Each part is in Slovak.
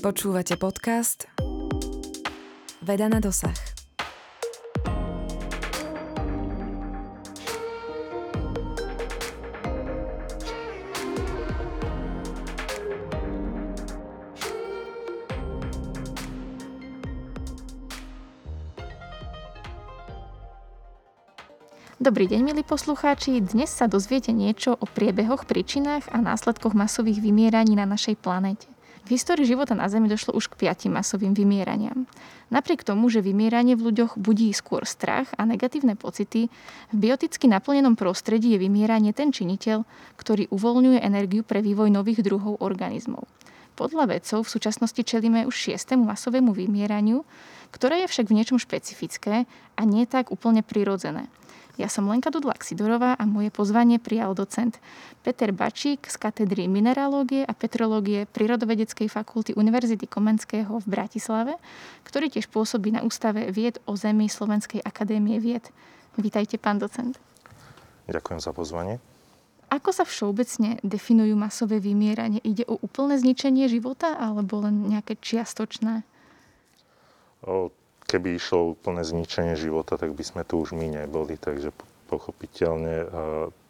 Počúvate podcast Veda na dosah. Dobrý deň, milí poslucháči. Dnes sa dozviete niečo o priebehoch, príčinách a následkoch masových vymieraní na našej planete. V histórii života na Zemi došlo už k piatim masovým vymieraniam. Napriek tomu, že vymieranie v ľuďoch budí skôr strach a negatívne pocity, v bioticky naplnenom prostredí je vymieranie ten činiteľ, ktorý uvoľňuje energiu pre vývoj nových druhov organizmov. Podľa vedcov v súčasnosti čelíme už šiestému masovému vymieraniu, ktoré je však v niečom špecifické a nie tak úplne prirodzené. Ja som Lenka Dudlak Sidorová a moje pozvanie prijal docent Peter Bačík z katedry mineralógie a petrológie Prírodovedeckej fakulty Univerzity Komenského v Bratislave, ktorý tiež pôsobí na Ústave vied o Zemi Slovenskej akadémie vied. Vítajte, pán docent. Ďakujem za pozvanie. Ako sa všeobecne definujú masové vymieranie? Ide o úplné zničenie života alebo len nejaké čiastočné? O, keby išlo úplné zničenie života, tak by sme tu už my neboli. Takže pochopiteľne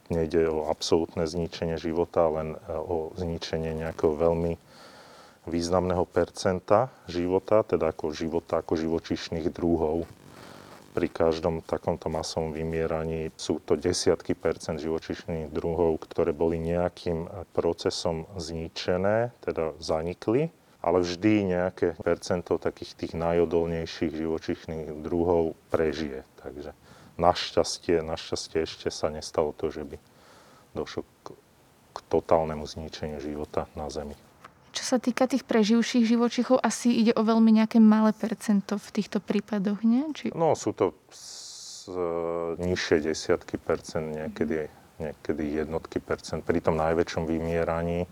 nejde o absolútne zničenie života, len o zničenie nejakého veľmi významného percenta života, teda ako života, ako živočišných druhov. Pri každom takomto masovom vymieraní sú to desiatky percent živočišných druhov, ktoré boli nejakým procesom zničené, teda zanikli ale vždy nejaké percento takých tých najodolnejších živočišných druhov prežije. Takže našťastie, našťastie ešte sa nestalo to, že by došlo k, k totálnemu zničeniu života na Zemi. Čo sa týka tých preživších živočichov, asi ide o veľmi nejaké malé percento v týchto prípadoch, nie? Či... No, sú to z, nižšie desiatky percent, niekedy, niekedy jednotky percent. Pri tom najväčšom vymieraní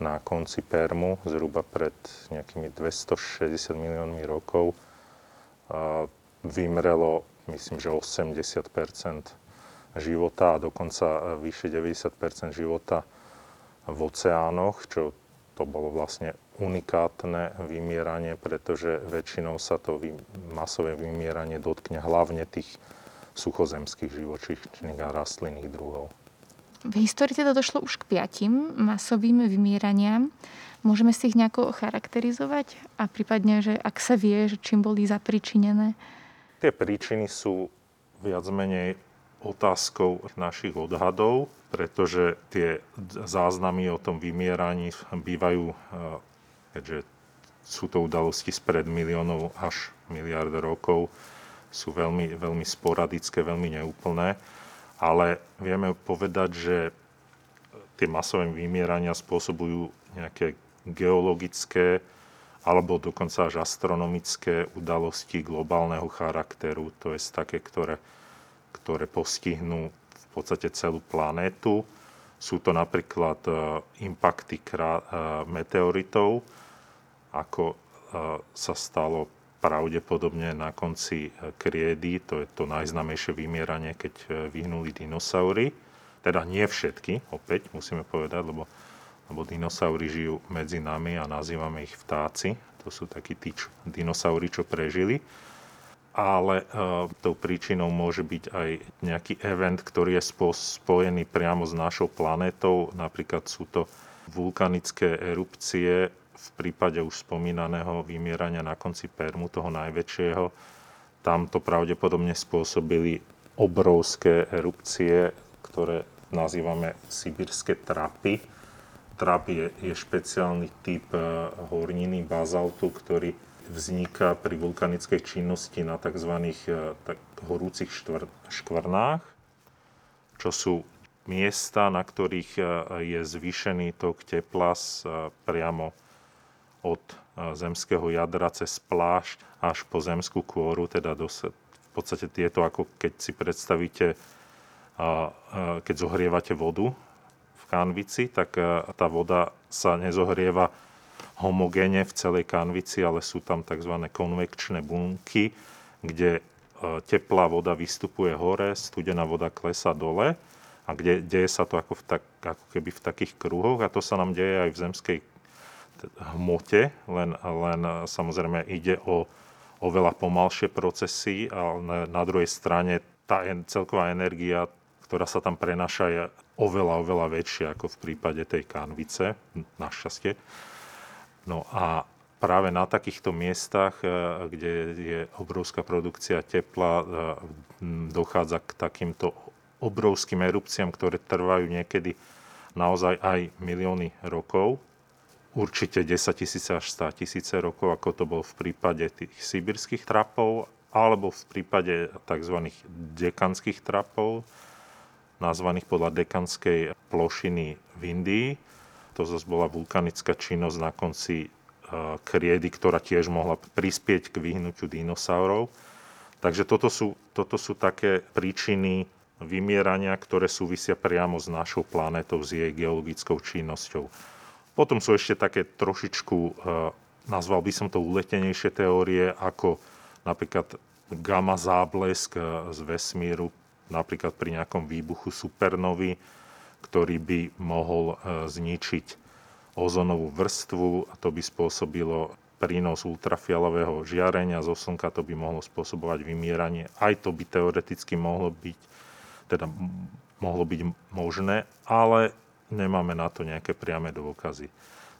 na konci Permu, zhruba pred nejakými 260 miliónmi rokov, vymrelo, myslím, že 80% života a dokonca e, vyše 90% života v oceánoch, čo to bolo vlastne unikátne vymieranie, pretože väčšinou sa to masové vymieranie dotkne hlavne tých suchozemských živočíšnych a rastlinných druhov. V histórii teda došlo už k piatim masovým vymieraniam. Môžeme si ich nejako charakterizovať a prípadne, že ak sa vie, že čím boli zapričinené? Tie príčiny sú viac menej otázkou našich odhadov, pretože tie záznamy o tom vymieraní bývajú, eh, keďže sú to udalosti spred miliónov až miliard rokov, sú veľmi, veľmi sporadické, veľmi neúplné ale vieme povedať, že tie masové vymierania spôsobujú nejaké geologické alebo dokonca až astronomické udalosti globálneho charakteru, to je také, ktoré, ktoré postihnú v podstate celú planétu. Sú to napríklad e, impakty e, meteoritov, ako e, sa stalo pravdepodobne na konci e, kriedy, to je to najznamejšie vymieranie, keď e, vyhnuli dinosaury. Teda nie všetky, opäť musíme povedať, lebo, lebo dinosaury žijú medzi nami a nazývame ich vtáci. To sú takí tí čo, dinosaury, čo prežili. Ale e, tou príčinou môže byť aj nejaký event, ktorý je spo, spojený priamo s našou planétou. Napríklad sú to vulkanické erupcie v prípade už spomínaného vymierania na konci Permu, toho najväčšieho, tam to pravdepodobne spôsobili obrovské erupcie, ktoré nazývame sibirské trapy. Trap je, je špeciálny typ e, horniny bazaltu, ktorý vzniká pri vulkanickej činnosti na tzv. E, tak, horúcich štvr, škvrnách, čo sú miesta, na ktorých e, je zvýšený tok tepla priamo od zemského jadra cez plášť až po zemskú kôru, teda dos- v podstate tieto, ako keď si predstavíte, keď zohrievate vodu v kanvici, tak tá voda sa nezohrieva homogéne v celej kanvici, ale sú tam tzv. konvekčné bunky, kde teplá voda vystupuje hore, studená voda klesá dole a kde deje sa to ako, v tak, ako keby v takých kruhoch a to sa nám deje aj v zemskej hmote, len, len samozrejme ide o oveľa pomalšie procesy, ale na, druhej strane tá celková energia, ktorá sa tam prenáša, je oveľa, oveľa väčšia ako v prípade tej kanvice, našťastie. No a práve na takýchto miestach, e, kde je obrovská produkcia tepla, e, dochádza k takýmto obrovským erupciám, ktoré trvajú niekedy naozaj aj milióny rokov. Určite 10 tisíce až 100 tisíce rokov, ako to bol v prípade tých sibirských trapov, alebo v prípade tzv. dekanských trapov, nazvaných podľa dekanskej plošiny v Indii. To zase bola vulkanická činnosť na konci e, kriedy, ktorá tiež mohla prispieť k vyhnutiu dinosaurov. Takže toto sú, toto sú také príčiny vymierania, ktoré súvisia priamo s našou planetou, s jej geologickou činnosťou. Potom sú ešte také trošičku, e, nazval by som to uletenejšie teórie, ako napríklad gamma záblesk e, z vesmíru, napríklad pri nejakom výbuchu supernovy, ktorý by mohol e, zničiť ozonovú vrstvu a to by spôsobilo prínos ultrafialového žiarenia zo Slnka, to by mohlo spôsobovať vymieranie. Aj to by teoreticky mohlo byť teda mohlo byť možné, ale nemáme na to nejaké priame dôkazy.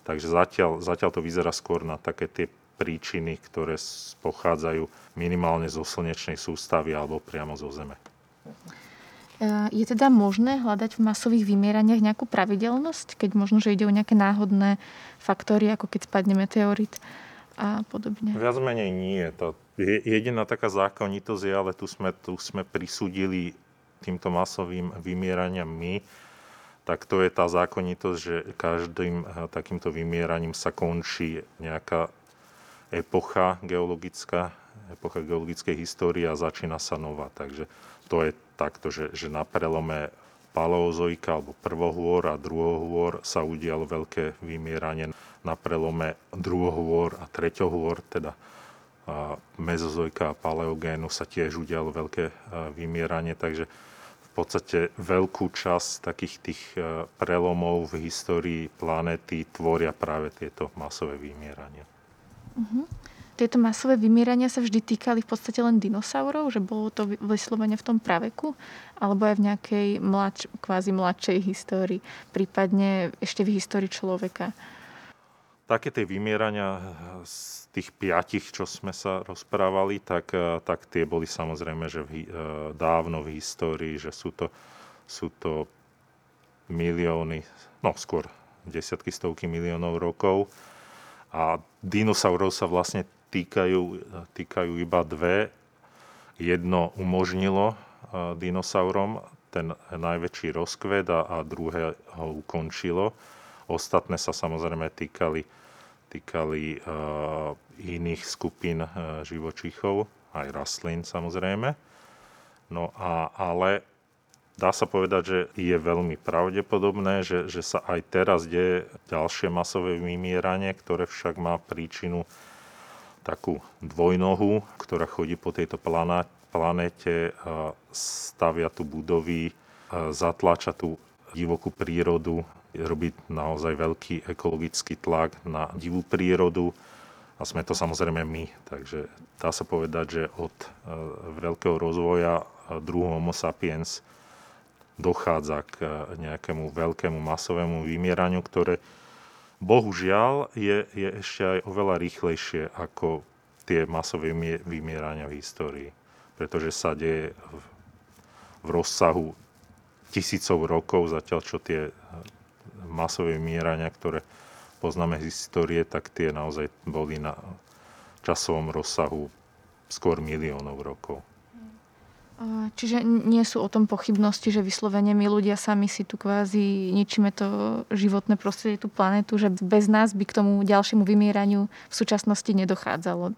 Takže zatiaľ, zatiaľ to vyzerá skôr na také tie príčiny, ktoré pochádzajú minimálne zo slnečnej sústavy alebo priamo zo Zeme. Je teda možné hľadať v masových vymieraniach nejakú pravidelnosť, keď možno, že ide o nejaké náhodné faktory, ako keď spadne meteorit a podobne? Viac menej nie. To jediná taká zákonitosť je, ale tu sme, tu sme prisúdili týmto masovým vymieraniam my, tak to je tá zákonitosť, že každým eh, takýmto vymieraním sa končí nejaká epocha geologická, epocha geologickej histórie a začína sa nová. Takže to je takto, že, že na prelome paleozoika alebo prvohôr a druhohôr sa udialo veľké vymieranie. Na prelome druhohôr a treťohôr, teda mezozoika a paleogénu sa tiež udialo veľké vymieranie, takže podstate veľkú časť takých tých prelomov v histórii planéty tvoria práve tieto masové vymierania. Uh-huh. Tieto masové vymierania sa vždy týkali v podstate len dinosaurov, že bolo to vyslovene v tom praveku, alebo aj v nejakej mladš, kvázi mladšej histórii, prípadne ešte v histórii človeka. Také tie vymierania z tých piatich, čo sme sa rozprávali, tak, tak tie boli samozrejme, že v, dávno v histórii, že sú to, sú to milióny, no skôr desiatky, stovky miliónov rokov a dinosaurov sa vlastne týkajú, týkajú iba dve. Jedno umožnilo dinosaurom ten najväčší rozkvet a, a druhé ho ukončilo. Ostatné sa samozrejme týkali, týkali uh, iných skupín uh, živočíchov, aj rastlín samozrejme. No a, ale dá sa povedať, že je veľmi pravdepodobné, že, že sa aj teraz deje ďalšie masové vymieranie, ktoré však má príčinu takú dvojnohu, ktorá chodí po tejto planéte, stavia tu budovy, zatláča tú divokú prírodu, robí naozaj veľký ekologický tlak na divú prírodu a sme to samozrejme my. Takže dá sa povedať, že od veľkého rozvoja druhu Homo sapiens dochádza k eh, nejakému veľkému masovému vymieraniu, ktoré bohužiaľ je, je ešte aj oveľa rýchlejšie ako tie masové vymierania v histórii. Pretože sa deje v, v rozsahu tisícov rokov, zatiaľ čo tie masové vymierania, ktoré poznáme z histórie, tak tie naozaj boli na časovom rozsahu skôr miliónov rokov. Čiže nie sú o tom pochybnosti, že vyslovene my ľudia sami si tu kvázi ničíme to životné prostredie, tú planetu, že bez nás by k tomu ďalšiemu vymieraniu v súčasnosti nedochádzalo.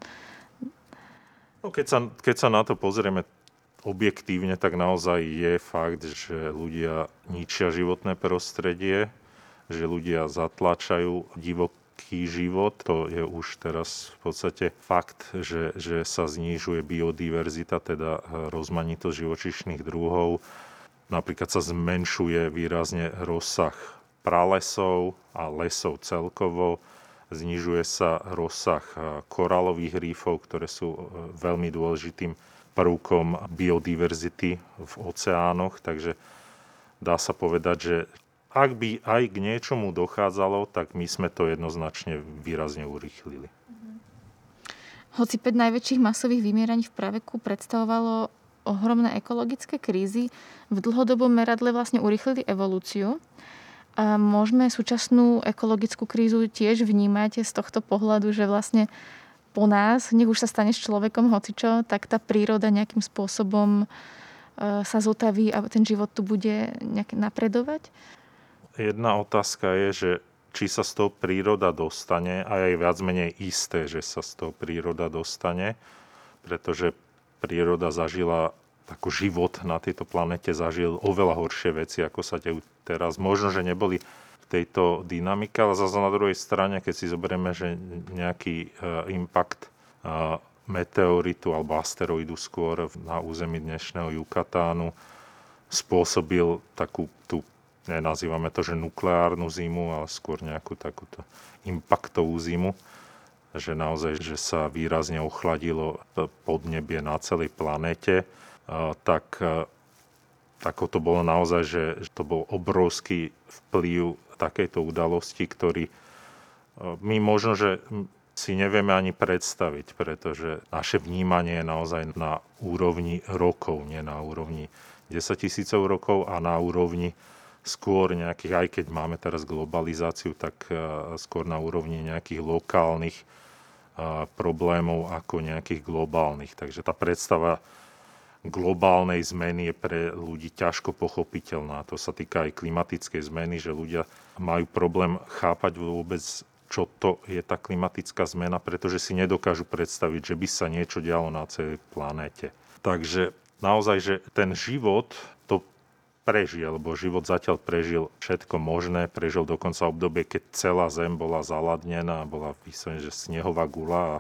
No, keď, sa, keď sa na to pozrieme objektívne, tak naozaj je fakt, že ľudia ničia životné prostredie, že ľudia zatlačajú divok, ľudský život. To je už teraz v podstate fakt, že, že sa znižuje biodiverzita, teda rozmanitosť živočišných druhov. Napríklad sa zmenšuje výrazne rozsah pralesov a lesov celkovo. znižuje sa rozsah koralových rýfov, ktoré sú veľmi dôležitým prvkom biodiverzity v oceánoch, takže dá sa povedať, že ak by aj k niečomu dochádzalo, tak my sme to jednoznačne výrazne urýchlili. Hoci 5 najväčších masových vymieraní v praveku predstavovalo ohromné ekologické krízy, v dlhodobom meradle vlastne urýchlili evolúciu. A môžeme súčasnú ekologickú krízu tiež vnímať z tohto pohľadu, že vlastne po nás, nech už sa stane s človekom hocičo, tak tá príroda nejakým spôsobom e, sa zotaví a ten život tu bude nejak napredovať? Jedna otázka je, že či sa z toho príroda dostane a je viac menej isté, že sa z toho príroda dostane, pretože príroda zažila ako život na tejto planete zažil oveľa horšie veci, ako sa dejú teraz. Možno, že neboli v tejto dynamike, ale zase na druhej strane, keď si zoberieme, že nejaký uh, impact uh, meteoritu alebo asteroidu skôr na území dnešného Jukatánu spôsobil takú tú nenazývame to, že nukleárnu zimu, ale skôr nejakú takúto impaktovú zimu, že naozaj, že sa výrazne ochladilo podnebie na celej planéte, tak ako to bolo naozaj, že to bol obrovský vplyv takejto udalosti, ktorý my možno, že si nevieme ani predstaviť, pretože naše vnímanie je naozaj na úrovni rokov, nie na úrovni 10 tisícov rokov a na úrovni skôr nejakých, aj keď máme teraz globalizáciu, tak e, skôr na úrovni nejakých lokálnych e, problémov ako nejakých globálnych. Takže tá predstava globálnej zmeny je pre ľudí ťažko pochopiteľná. To sa týka aj klimatickej zmeny, že ľudia majú problém chápať vôbec, čo to je tá klimatická zmena, pretože si nedokážu predstaviť, že by sa niečo dialo na celej planéte. Takže naozaj, že ten život prežil, lebo život zatiaľ prežil všetko možné, prežil dokonca obdobie, keď celá Zem bola zaladnená, bola vyslovene, že snehová gula a,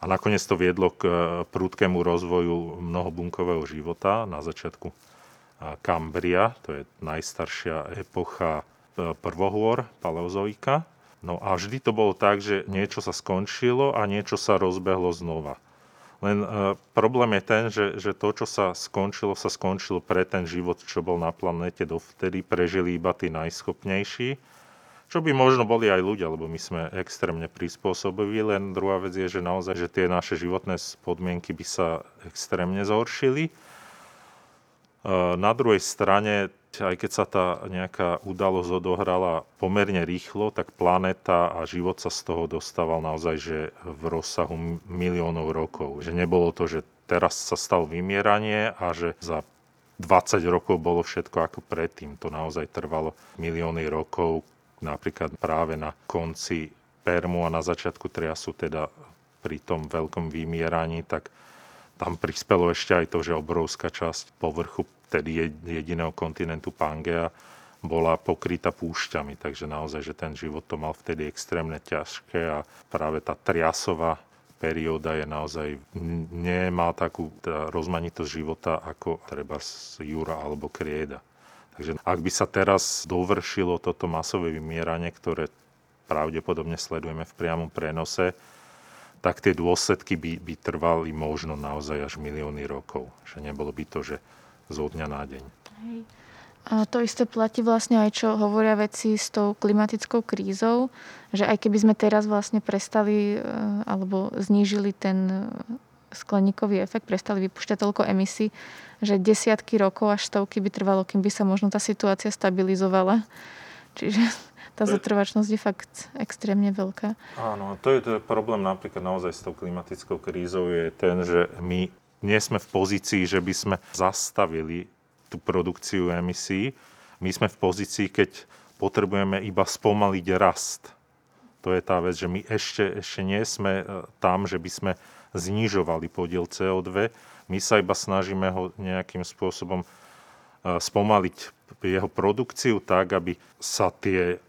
a nakoniec to viedlo k e, prúdkému rozvoju mnohobunkového života na začiatku Kambria, to je najstaršia epocha e, prvohôr, paleozoika. No a vždy to bolo tak, že niečo sa skončilo a niečo sa rozbehlo znova. Len uh, problém je ten, že, že to, čo sa skončilo, sa skončilo pre ten život, čo bol na planete dovtedy. Prežili iba tí najschopnejší. Čo by možno boli aj ľudia, lebo my sme extrémne prispôsobili. Len druhá vec je, že naozaj, že tie naše životné podmienky by sa extrémne zhoršili. Na druhej strane aj keď sa tá nejaká udalosť odohrala pomerne rýchlo, tak planéta a život sa z toho dostával naozaj že v rozsahu miliónov rokov. Že nebolo to, že teraz sa stalo vymieranie a že za 20 rokov bolo všetko ako predtým. To naozaj trvalo milióny rokov, napríklad práve na konci Permu a na začiatku Triasu, teda pri tom veľkom vymieraní, tak tam prispelo ešte aj to, že obrovská časť povrchu vtedy jediného kontinentu Pangea bola pokrytá púšťami, takže naozaj, že ten život to mal vtedy extrémne ťažké a práve tá triasová perióda je naozaj, nemá takú rozmanitosť života ako treba z Jura alebo Krieda. Takže ak by sa teraz dovršilo toto masové vymieranie, ktoré pravdepodobne sledujeme v priamom prenose, tak tie dôsledky by, by trvali možno naozaj až milióny rokov. Že nebolo by to, že zo dňa na deň. A to isté platí vlastne aj, čo hovoria veci s tou klimatickou krízou, že aj keby sme teraz vlastne prestali e, alebo znížili ten skleníkový efekt, prestali vypúšťať toľko emisí, že desiatky rokov až stovky by trvalo, kým by sa možno tá situácia stabilizovala. Čiže tá zotrvačnosť je fakt extrémne veľká. Áno, to je, to je problém napríklad naozaj s tou klimatickou krízou, je ten, že my nie sme v pozícii, že by sme zastavili tú produkciu emisí. My sme v pozícii, keď potrebujeme iba spomaliť rast. To je tá vec, že my ešte, ešte nie sme e, tam, že by sme znižovali podiel CO2. My sa iba snažíme ho nejakým spôsobom e, spomaliť jeho produkciu tak, aby sa tie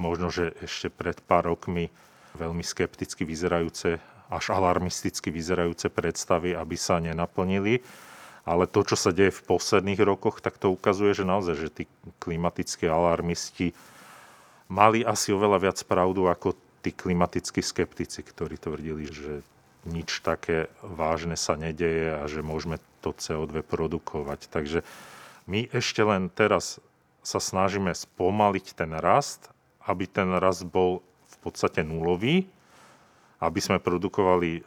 možno, že ešte pred pár rokmi veľmi skepticky vyzerajúce až alarmisticky vyzerajúce predstavy, aby sa nenaplnili. Ale to, čo sa deje v posledných rokoch, tak to ukazuje, že naozaj, že tí klimatickí alarmisti mali asi oveľa viac pravdu ako tí klimatickí skeptici, ktorí tvrdili, že nič také vážne sa nedeje a že môžeme to CO2 produkovať. Takže my ešte len teraz sa snažíme spomaliť ten rast, aby ten rast bol v podstate nulový, aby sme produkovali e,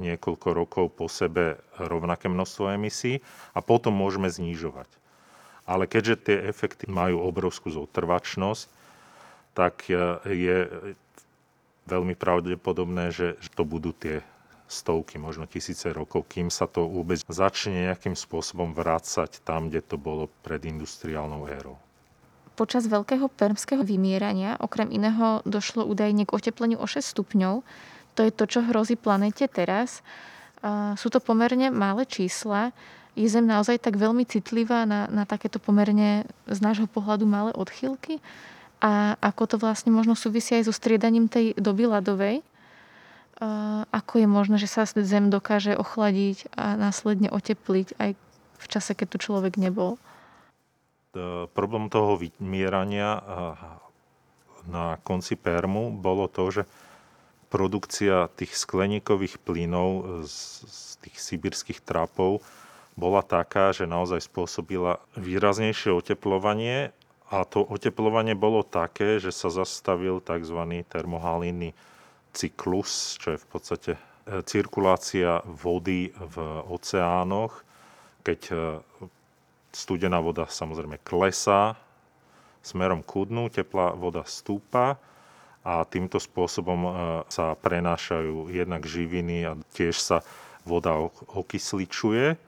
niekoľko rokov po sebe rovnaké množstvo emisí a potom môžeme znižovať. Ale keďže tie efekty majú obrovskú zotrvačnosť, tak e, je veľmi pravdepodobné, že to budú tie stovky, možno tisíce rokov, kým sa to vôbec začne nejakým spôsobom vrácať tam, kde to bolo pred industriálnou érou. Počas veľkého permského vymierania okrem iného došlo údajne k otepleniu o 6 stupňov. To je to, čo hrozí planete teraz. Sú to pomerne malé čísla. Je Zem naozaj tak veľmi citlivá na, na takéto pomerne z nášho pohľadu malé odchýlky? A ako to vlastne možno súvisí aj so striedaním tej doby ľadovej? ako je možné, že sa Zem dokáže ochladiť a následne otepliť aj v čase, keď tu človek nebol? Problém toho vymierania na konci Permu bolo to, že produkcia tých skleníkových plynov z, tých sibirských trápov bola taká, že naozaj spôsobila výraznejšie oteplovanie a to oteplovanie bolo také, že sa zastavil tzv. termohalínny cyklus, čo je v podstate e, cirkulácia vody v oceánoch, keď e, studená voda samozrejme klesá smerom ku dnu, teplá voda stúpa a týmto spôsobom e, sa prenášajú jednak živiny a tiež sa voda okysličuje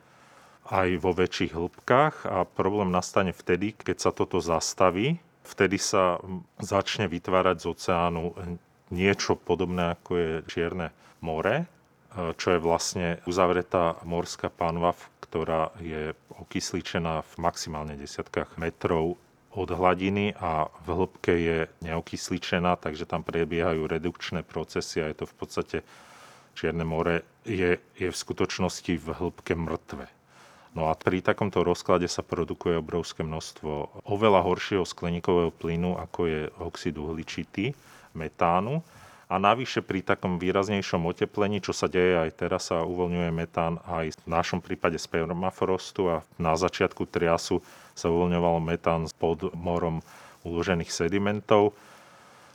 aj vo väčších hĺbkach a problém nastane vtedy, keď sa toto zastaví. Vtedy sa začne vytvárať z oceánu niečo podobné ako je Čierne more, čo je vlastne uzavretá morská panva, ktorá je okysličená v maximálne desiatkách metrov od hladiny a v hĺbke je neokysličená, takže tam prebiehajú redukčné procesy a je to v podstate Čierne more je, je v skutočnosti v hĺbke mŕtve. No a pri takomto rozklade sa produkuje obrovské množstvo oveľa horšieho skleníkového plynu, ako je oxid uhličitý, metánu. A navyše pri takom výraznejšom oteplení, čo sa deje aj teraz, sa uvoľňuje metán aj v našom prípade z permafrostu a na začiatku triasu sa uvoľňoval metán pod morom uložených sedimentov.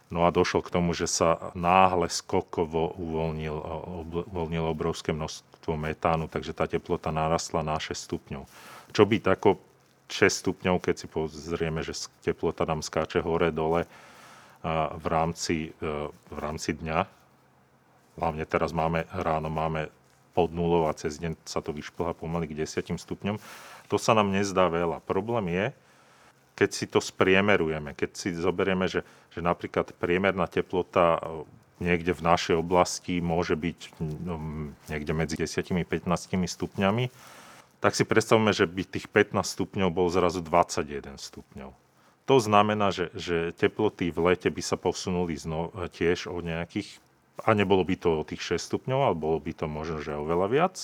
No a došlo k tomu, že sa náhle skokovo uvoľnil, uvoľnilo obrovské množstvo metánu, takže tá teplota narastla na 6 stupňov. Čo by tako 6 stupňov, keď si pozrieme, že teplota nám skáče hore-dole, v rámci, e, v rámci dňa. Hlavne teraz máme, ráno máme pod nulou a cez deň sa to vyšplha pomaly k 10 stupňom. To sa nám nezdá veľa. Problém je, keď si to spriemerujeme, keď si zoberieme, že, že napríklad priemerná teplota e, niekde v našej oblasti môže byť niekde medzi 10 a 15 stupňami, tak si predstavme, že by tých 15 stupňov bol zrazu 21 stupňov. To znamená, že, že teploty v lete by sa posunuli zno, tiež o nejakých, a nebolo by to o tých 6 stupňov, ale bolo by to možno, že oveľa viac.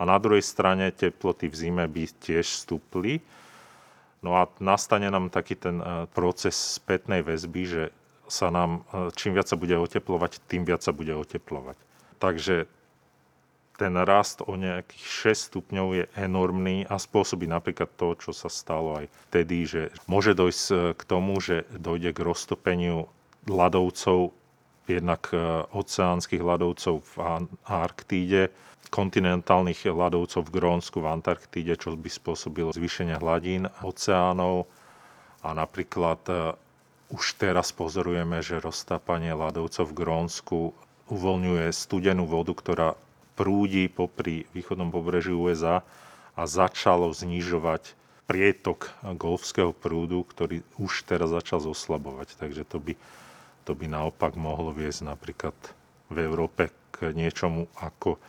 A na druhej strane teploty v zime by tiež stúpli. No a nastane nám taký ten e, proces spätnej väzby, že sa nám, e, čím viac sa bude oteplovať, tým viac sa bude oteplovať. Takže ten rast o nejakých 6 stupňov je enormný a spôsobí napríklad to, čo sa stalo aj vtedy, že môže dojsť e, k tomu, že dojde k roztopeniu ľadovcov, jednak e, oceánskych ľadovcov v Arktíde, kontinentálnych ľadovcov v Grónsku, v Antarktíde, čo by spôsobilo zvýšenie hladín oceánov. A napríklad e, už teraz pozorujeme, že roztápanie ľadovcov v Grónsku uvoľňuje studenú vodu, ktorá prúdi popri východnom pobreží USA a začalo znižovať prietok golfského prúdu, ktorý už teraz začal zoslabovať. Takže to by, to by naopak mohlo viesť napríklad v Európe k niečomu ako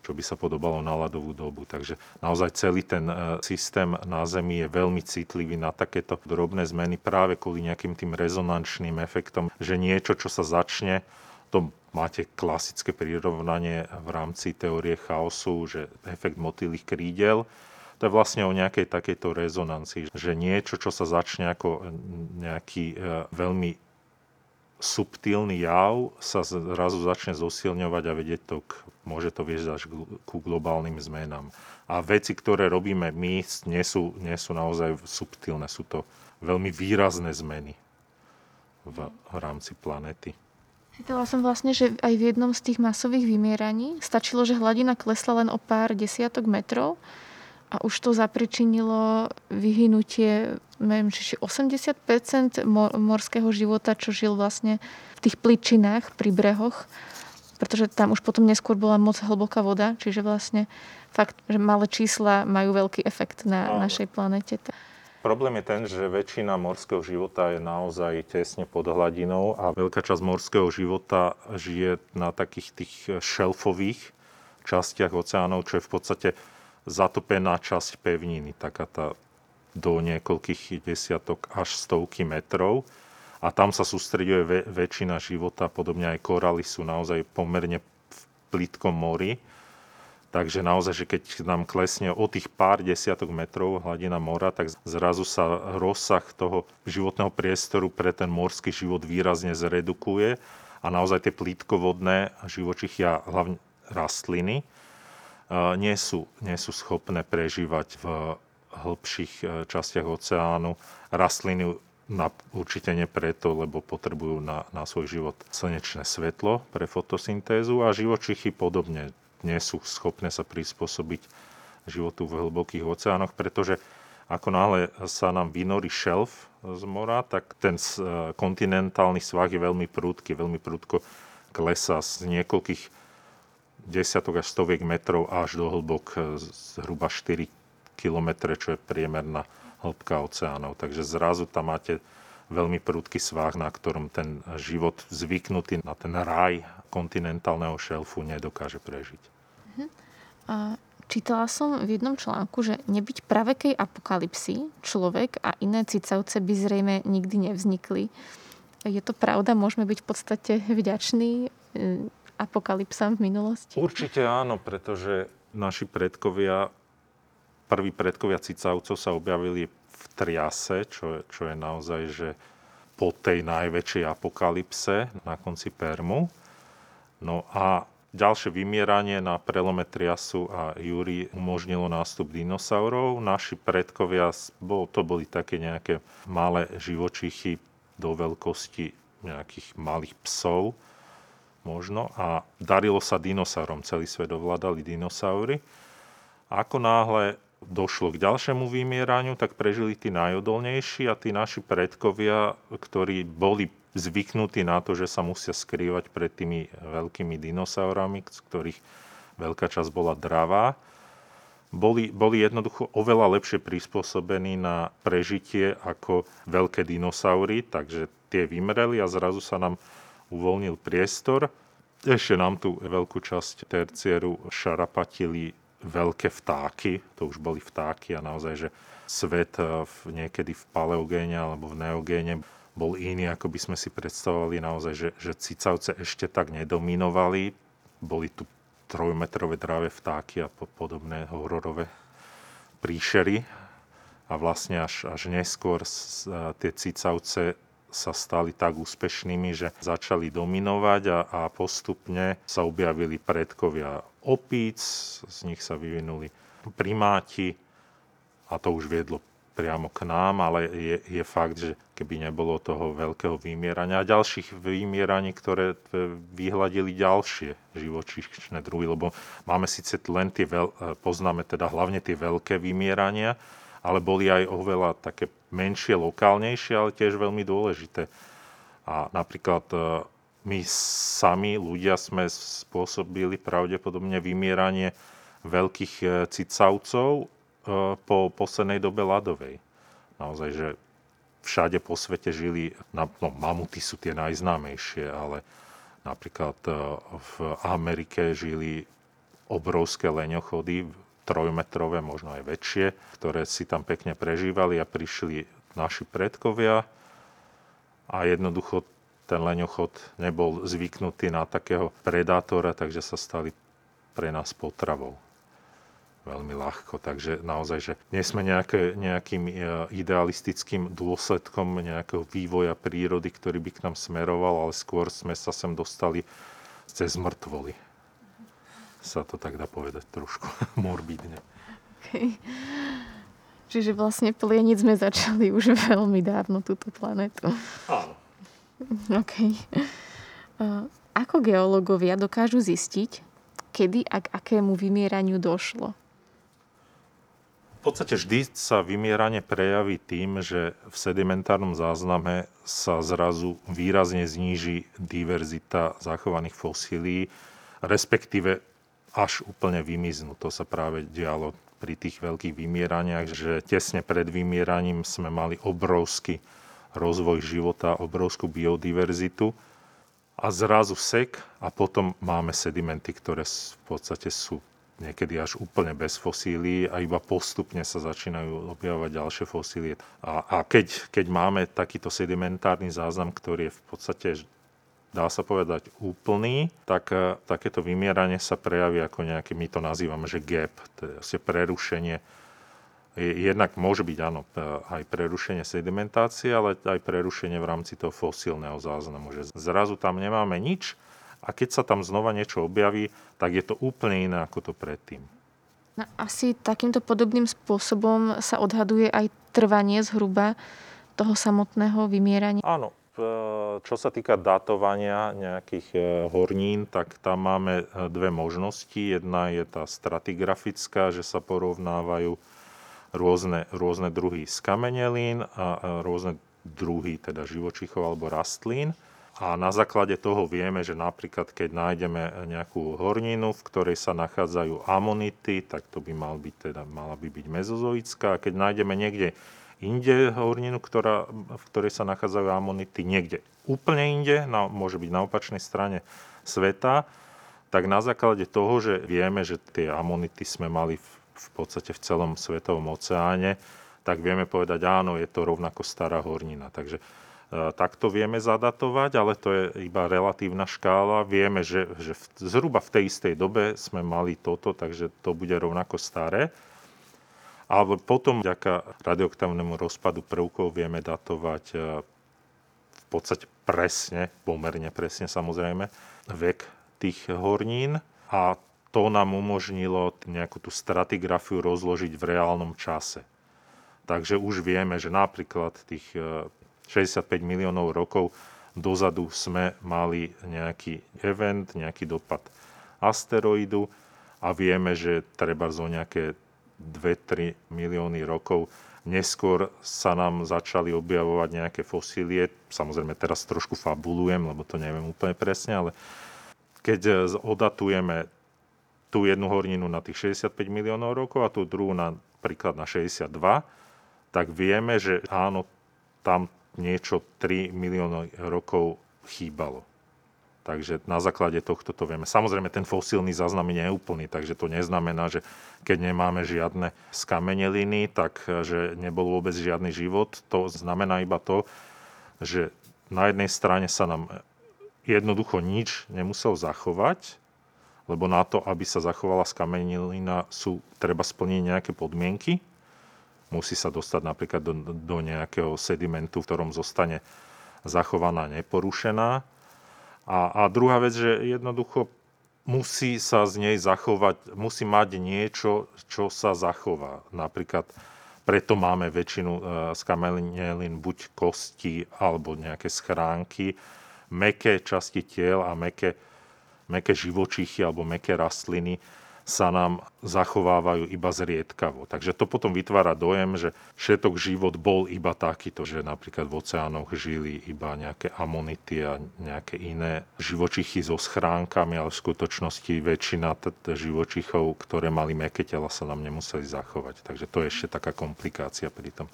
čo by sa podobalo na ľadovú dobu. Takže naozaj celý ten e, systém na Zemi je veľmi citlivý na takéto drobné zmeny práve kvôli nejakým tým rezonančným efektom, že niečo, čo sa začne, to máte klasické prirovnanie v rámci teórie chaosu, že efekt motýlých krídel, to je vlastne o nejakej takejto rezonancii, že niečo, čo sa začne ako nejaký e, veľmi subtilný jav sa zrazu začne zosilňovať a vedieť to, môže to viesť až ku globálnym zmenám. A veci, ktoré robíme my, nie sú, nie sú naozaj subtilné, sú to veľmi výrazné zmeny v, rámci planety. Čítala som vlastne, že aj v jednom z tých masových vymieraní stačilo, že hladina klesla len o pár desiatok metrov a už to zapričinilo vyhynutie neviem, či 80% morského života, čo žil vlastne v tých pličinách pri brehoch, pretože tam už potom neskôr bola moc hlboká voda, čiže vlastne fakt, že malé čísla majú veľký efekt na našej planete. Problém je ten, že väčšina morského života je naozaj tesne pod hladinou a veľká časť morského života žije na takých tých šelfových častiach oceánov, čo je v podstate zatopená časť pevniny, taká tá do niekoľkých desiatok až stovky metrov. A tam sa sústreďuje väčšina života, podobne aj koraly sú naozaj pomerne v plitkom mori. Takže naozaj, že keď nám klesne o tých pár desiatok metrov hladina mora, tak zrazu sa rozsah toho životného priestoru pre ten morský život výrazne zredukuje a naozaj tie plítkovodné živočichy a hlavne rastliny nie sú, nie sú schopné prežívať v hĺbších e, častiach oceánu. Rastliny na, určite nie preto, lebo potrebujú na, na svoj život slnečné svetlo pre fotosyntézu a živočichy podobne nie sú schopné sa prispôsobiť životu v hlbokých oceánoch, pretože ako náhle sa nám vynorí šelf z mora, tak ten e, kontinentálny svah je veľmi prúdky, veľmi prúdko klesá z niekoľkých desiatok až stoviek metrov až do hĺbok zhruba 4 km, čo je priemerná hĺbka oceánov. Takže zrazu tam máte veľmi prudký svah, na ktorom ten život zvyknutý na ten raj kontinentálneho šelfu nedokáže prežiť. Uh-huh. A čítala som v jednom článku, že nebyť pravekej apokalipsy človek a iné cicavce by zrejme nikdy nevznikli. Je to pravda? Môžeme byť v podstate vďační apokalypsám v minulosti? Určite áno, pretože naši predkovia, prví predkovia cicavcov sa objavili v triase, čo je, čo je naozaj, že po tej najväčšej apokalypse na konci Permu. No a ďalšie vymieranie na prelome Triasu a Júri umožnilo nástup dinosaurov. Naši predkovia, to boli také nejaké malé živočichy do veľkosti nejakých malých psov, možno a darilo sa dinosaurom. Celý svet ovládali dinosaury. Ako náhle došlo k ďalšiemu vymieraniu, tak prežili tí najodolnejší a tí naši predkovia, ktorí boli zvyknutí na to, že sa musia skrývať pred tými veľkými dinosaurami, z ktorých veľká časť bola dravá, boli, boli jednoducho oveľa lepšie prispôsobení na prežitie ako veľké dinosaury, takže tie vymreli a zrazu sa nám uvoľnil priestor. Ešte nám tu veľkú časť tercieru šarapatili veľké vtáky, to už boli vtáky a naozaj, že svet eh, v, niekedy v paleogéne alebo v neogéne bol iný, ako by sme si predstavovali naozaj, že, že cicavce ešte tak nedominovali. Boli tu trojmetrové dravé vtáky a podobné hororové príšery. A vlastne až, až neskôr eh, tie cicavce sa stali tak úspešnými, že začali dominovať a, a postupne sa objavili predkovia opíc, z nich sa vyvinuli primáti a to už viedlo priamo k nám, ale je, je fakt, že keby nebolo toho veľkého vymierania a ďalších vymieraní, ktoré vyhľadili ďalšie živočíšne druhy, lebo máme síce len tie, veľ, poznáme teda hlavne tie veľké vymierania, ale boli aj oveľa také menšie, lokálnejšie, ale tiež veľmi dôležité. A napríklad e, my sami, ľudia, sme spôsobili pravdepodobne vymieranie veľkých e, cicavcov e, po poslednej dobe ľadovej. Naozaj, že všade po svete žili, no mamuty sú tie najznámejšie, ale napríklad v Amerike žili obrovské leňochody, trojmetrové, možno aj väčšie, ktoré si tam pekne prežívali a prišli naši predkovia a jednoducho ten leňochod nebol zvyknutý na takého predátora, takže sa stali pre nás potravou. Veľmi ľahko. Takže naozaj, že nie sme nejaké, nejakým e, idealistickým dôsledkom nejakého vývoja prírody, ktorý by k nám smeroval, ale skôr sme sa sem dostali cez mŕtvoly. Sa to tak dá povedať trošku morbidne. Okay. Čiže vlastne plieniť sme začali už veľmi dávno túto planetu. Áno. OK. Ako geológovia dokážu zistiť, kedy a k akému vymieraniu došlo? V podstate vždy sa vymieranie prejaví tým, že v sedimentárnom zázname sa zrazu výrazne zníži diverzita zachovaných fosílií, respektíve až úplne vymiznú. To sa práve dialo pri tých veľkých vymieraniach, že tesne pred vymieraním sme mali obrovský rozvoj života, obrovskú biodiverzitu a zrazu sek a potom máme sedimenty, ktoré v podstate sú niekedy až úplne bez fosílií a iba postupne sa začínajú objavovať ďalšie fosílie. A, a keď, keď máme takýto sedimentárny záznam, ktorý je v podstate dá sa povedať úplný, tak uh, takéto vymieranie sa prejaví ako nejaký, my to nazývame, že gap, to je prerušenie. Jednak môže byť áno, e, aj prerušenie sedimentácie, ale aj prerušenie v rámci toho fosílneho záznamu, že zrazu tam nemáme nič, a keď sa tam znova niečo objaví, tak je to úplne iné ako to predtým. No, asi takýmto podobným spôsobom sa odhaduje aj trvanie zhruba toho samotného vymierania? Áno. Čo sa týka datovania nejakých e, hornín, tak tam máme e, dve možnosti. Jedna je tá stratigrafická, že sa porovnávajú rôzne, rôzne druhy skamenelín a rôzne druhy teda živočichov alebo rastlín. A na základe toho vieme, že napríklad keď nájdeme nejakú horninu, v ktorej sa nachádzajú amonity, tak to by mal byť, teda, mala by byť mezozoická. A keď nájdeme niekde inde horninu, ktorá, v ktorej sa nachádzajú amonity niekde úplne inde, na, môže byť na opačnej strane sveta, tak na základe toho, že vieme, že tie amonity sme mali v, v podstate v celom svetovom oceáne, tak vieme povedať, áno, je to rovnako stará hornina. Takže takto vieme zadatovať, ale to je iba relatívna škála. Vieme, že, že v, zhruba v tej istej dobe sme mali toto, takže to bude rovnako staré. Ale potom vďaka radioaktívnemu rozpadu prvkov vieme datovať e, v podstate presne, pomerne presne samozrejme, vek tých hornín a to nám umožnilo nejakú tú stratigrafiu rozložiť v reálnom čase. Takže už vieme, že napríklad tých e, 65 miliónov rokov dozadu sme mali nejaký event, nejaký dopad asteroidu a vieme, že treba zo nejaké 2-3 milióny rokov neskôr sa nám začali objavovať nejaké fosílie. Samozrejme teraz trošku fabulujem, lebo to neviem úplne presne, ale keď odatujeme tú jednu horninu na tých 65 miliónov rokov a tú druhú napríklad na 62, tak vieme, že áno, tam niečo 3 milióny rokov chýbalo. Takže na základe tohto to vieme. Samozrejme, ten fosílny záznam je neúplný, takže to neznamená, že keď nemáme žiadne skameneliny, tak že nebol vôbec žiadny život. To znamená iba to, že na jednej strane sa nám jednoducho nič nemusel zachovať, lebo na to, aby sa zachovala skamenelina, sú treba splniť nejaké podmienky musí sa dostať napríklad do, do nejakého sedimentu, v ktorom zostane zachovaná neporušená. A, a druhá vec, že jednoducho musí sa z nej zachovať, musí mať niečo, čo sa zachová. Napríklad preto máme väčšinu e, z kamelin buď kosti alebo nejaké schránky, meké časti tiel a meké, meké živočichy alebo meké rastliny sa nám zachovávajú iba zriedkavo. Takže to potom vytvára dojem, že všetok život bol iba takýto, že napríklad v oceánoch žili iba nejaké amonity a nejaké iné živočichy so schránkami, ale v skutočnosti väčšina t- živočichov, ktoré mali meké tela, sa nám nemuseli zachovať. Takže to je ešte taká komplikácia pri tom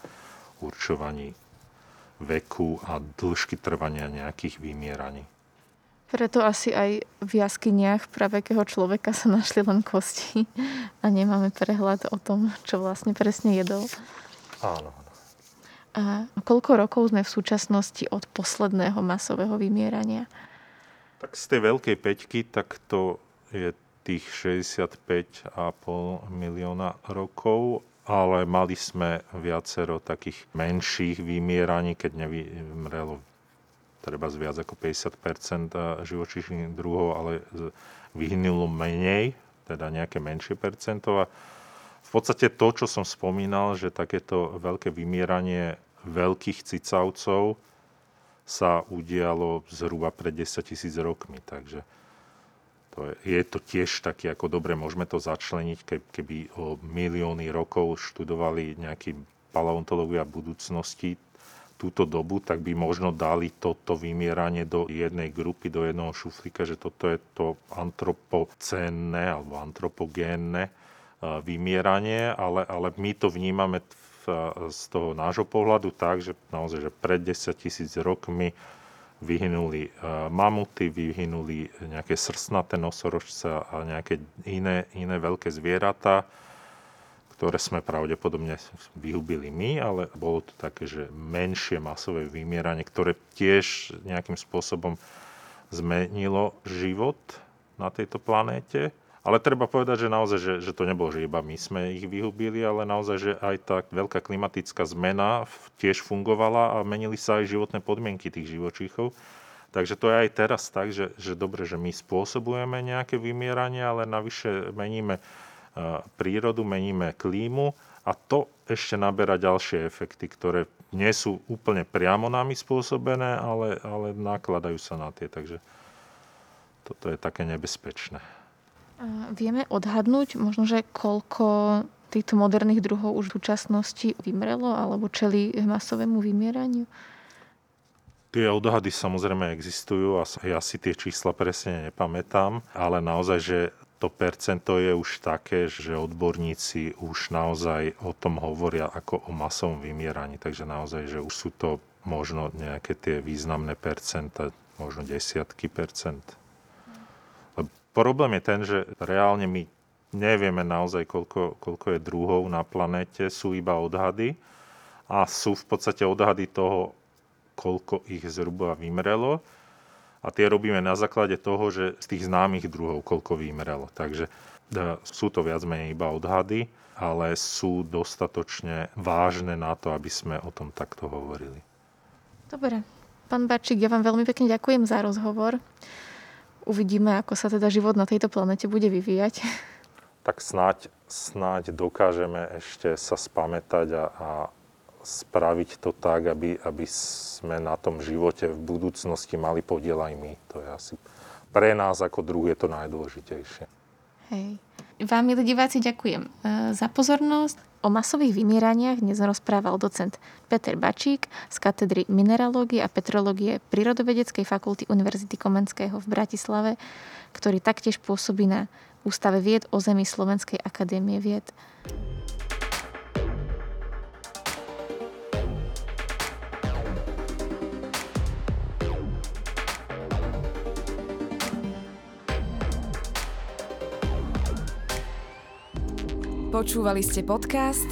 určovaní veku a dĺžky trvania nejakých vymieraní. Preto asi aj v jaskyniach pravekého človeka sa našli len kosti a nemáme prehľad o tom, čo vlastne presne jedol. Áno. A koľko rokov sme v súčasnosti od posledného masového vymierania? Tak z tej veľkej peťky, tak to je tých 65,5 milióna rokov, ale mali sme viacero takých menších vymieraní, keď nevymrelo treba z viac ako 50% živočíšnych druhov, ale vyhnulo menej, teda nejaké menšie percento. A v podstate to, čo som spomínal, že takéto veľké vymieranie veľkých cicavcov sa udialo zhruba pred 10 tisíc rokmi. Takže to je, je to tiež také, ako dobre, môžeme to začleniť, keby o milióny rokov študovali nejakí paleontológia budúcnosti túto dobu, tak by možno dali toto vymieranie do jednej grupy, do jednoho šuflíka, že toto je to antropocénne alebo antropogénne vymieranie, ale, ale my to vnímame z toho nášho pohľadu tak, že naozaj, že pred 10 tisíc rokmi vyhynuli mamuty, vyhynuli nejaké srstnaté nosorožce a nejaké iné, iné veľké zvieratá, ktoré sme pravdepodobne vyhubili my, ale bolo to také, že menšie masové vymieranie, ktoré tiež nejakým spôsobom zmenilo život na tejto planéte ale treba povedať, že naozaj, že, že to nebolo, že iba my sme ich vyhubili, ale naozaj, že aj tá veľká klimatická zmena tiež fungovala a menili sa aj životné podmienky tých živočíchov. Takže to je aj teraz tak, že, že dobre, že my spôsobujeme nejaké vymieranie, ale navyše meníme prírodu, meníme klímu a to ešte naberá ďalšie efekty, ktoré nie sú úplne priamo nami spôsobené, ale, ale nakladajú sa na tie. Takže toto je také nebezpečné. Vieme odhadnúť možno, že koľko týchto moderných druhov už v súčasnosti vymrelo alebo čeli masovému vymieraniu? Tie odhady samozrejme existujú a ja si tie čísla presne nepamätám, ale naozaj, že to percento je už také, že odborníci už naozaj o tom hovoria ako o masovom vymieraní. Takže naozaj, že už sú to možno nejaké tie významné percenta, možno desiatky percent. Problém je ten, že reálne my nevieme naozaj, koľko, koľko je druhov na planéte, sú iba odhady a sú v podstate odhady toho, koľko ich zhruba vymrelo a tie robíme na základe toho, že z tých známych druhov koľko vymrelo. Takže e, sú to viac menej iba odhady, ale sú dostatočne vážne na to, aby sme o tom takto hovorili. Dobre. Pán Bačík, ja vám veľmi pekne ďakujem za rozhovor. Uvidíme, ako sa teda život na tejto planete bude vyvíjať. Tak snáď, snáď dokážeme ešte sa spamätať a, a spraviť to tak, aby, aby sme na tom živote v budúcnosti mali podiel aj my. To je asi pre nás ako druh je to najdôležitejšie. Hej. Vám, milí diváci, ďakujem e, za pozornosť. O masových vymieraniach dnes rozprával docent Peter Bačík z katedry mineralógie a petrológie Prírodovedeckej fakulty Univerzity Komenského v Bratislave, ktorý taktiež pôsobí na Ústave vied o zemi Slovenskej akadémie vied. Počúvali ste podcast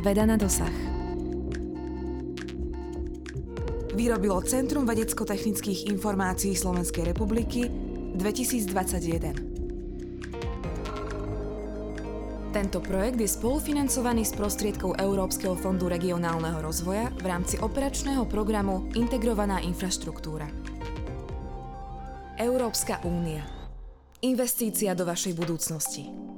Veda na dosah. Vyrobilo Centrum vedecko-technických informácií Slovenskej republiky 2021. Tento projekt je spolufinancovaný z prostriedkov Európskeho fondu regionálneho rozvoja v rámci operačného programu Integrovaná infraštruktúra. Európska únia. Investícia do vašej budúcnosti.